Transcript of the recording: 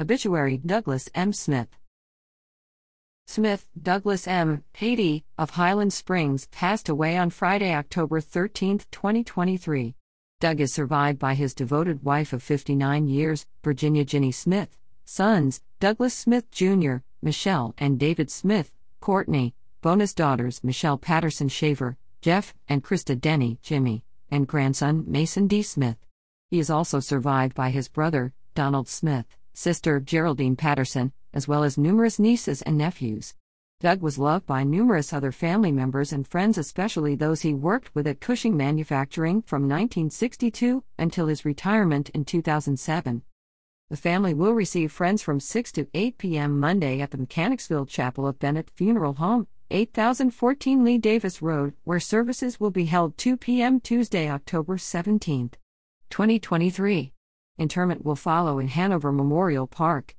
Obituary Douglas M. Smith. Smith, Douglas M., 80, of Highland Springs, passed away on Friday, October 13, 2023. Doug is survived by his devoted wife of 59 years, Virginia Ginny Smith, sons, Douglas Smith Jr., Michelle and David Smith, Courtney, bonus daughters Michelle Patterson Shaver, Jeff, and Chrysta Denny, Jimmy, and grandson Mason D. Smith. He is also survived by his brother, Donald Smith, sister Geraldine Patterson, as well as numerous nieces and nephews. Doug was loved by numerous other family members and friends, especially those he worked with at Cushing Manufacturing from 1962 until his retirement in 2007. The family will receive friends from 6 to 8 p.m. Monday at the Mechanicsville Chapel of Bennett Funeral Home, 8014 Lee Davis Road, where services will be held 2 p.m. Tuesday, October 17, 2023. Interment will follow in Hanover Memorial Park.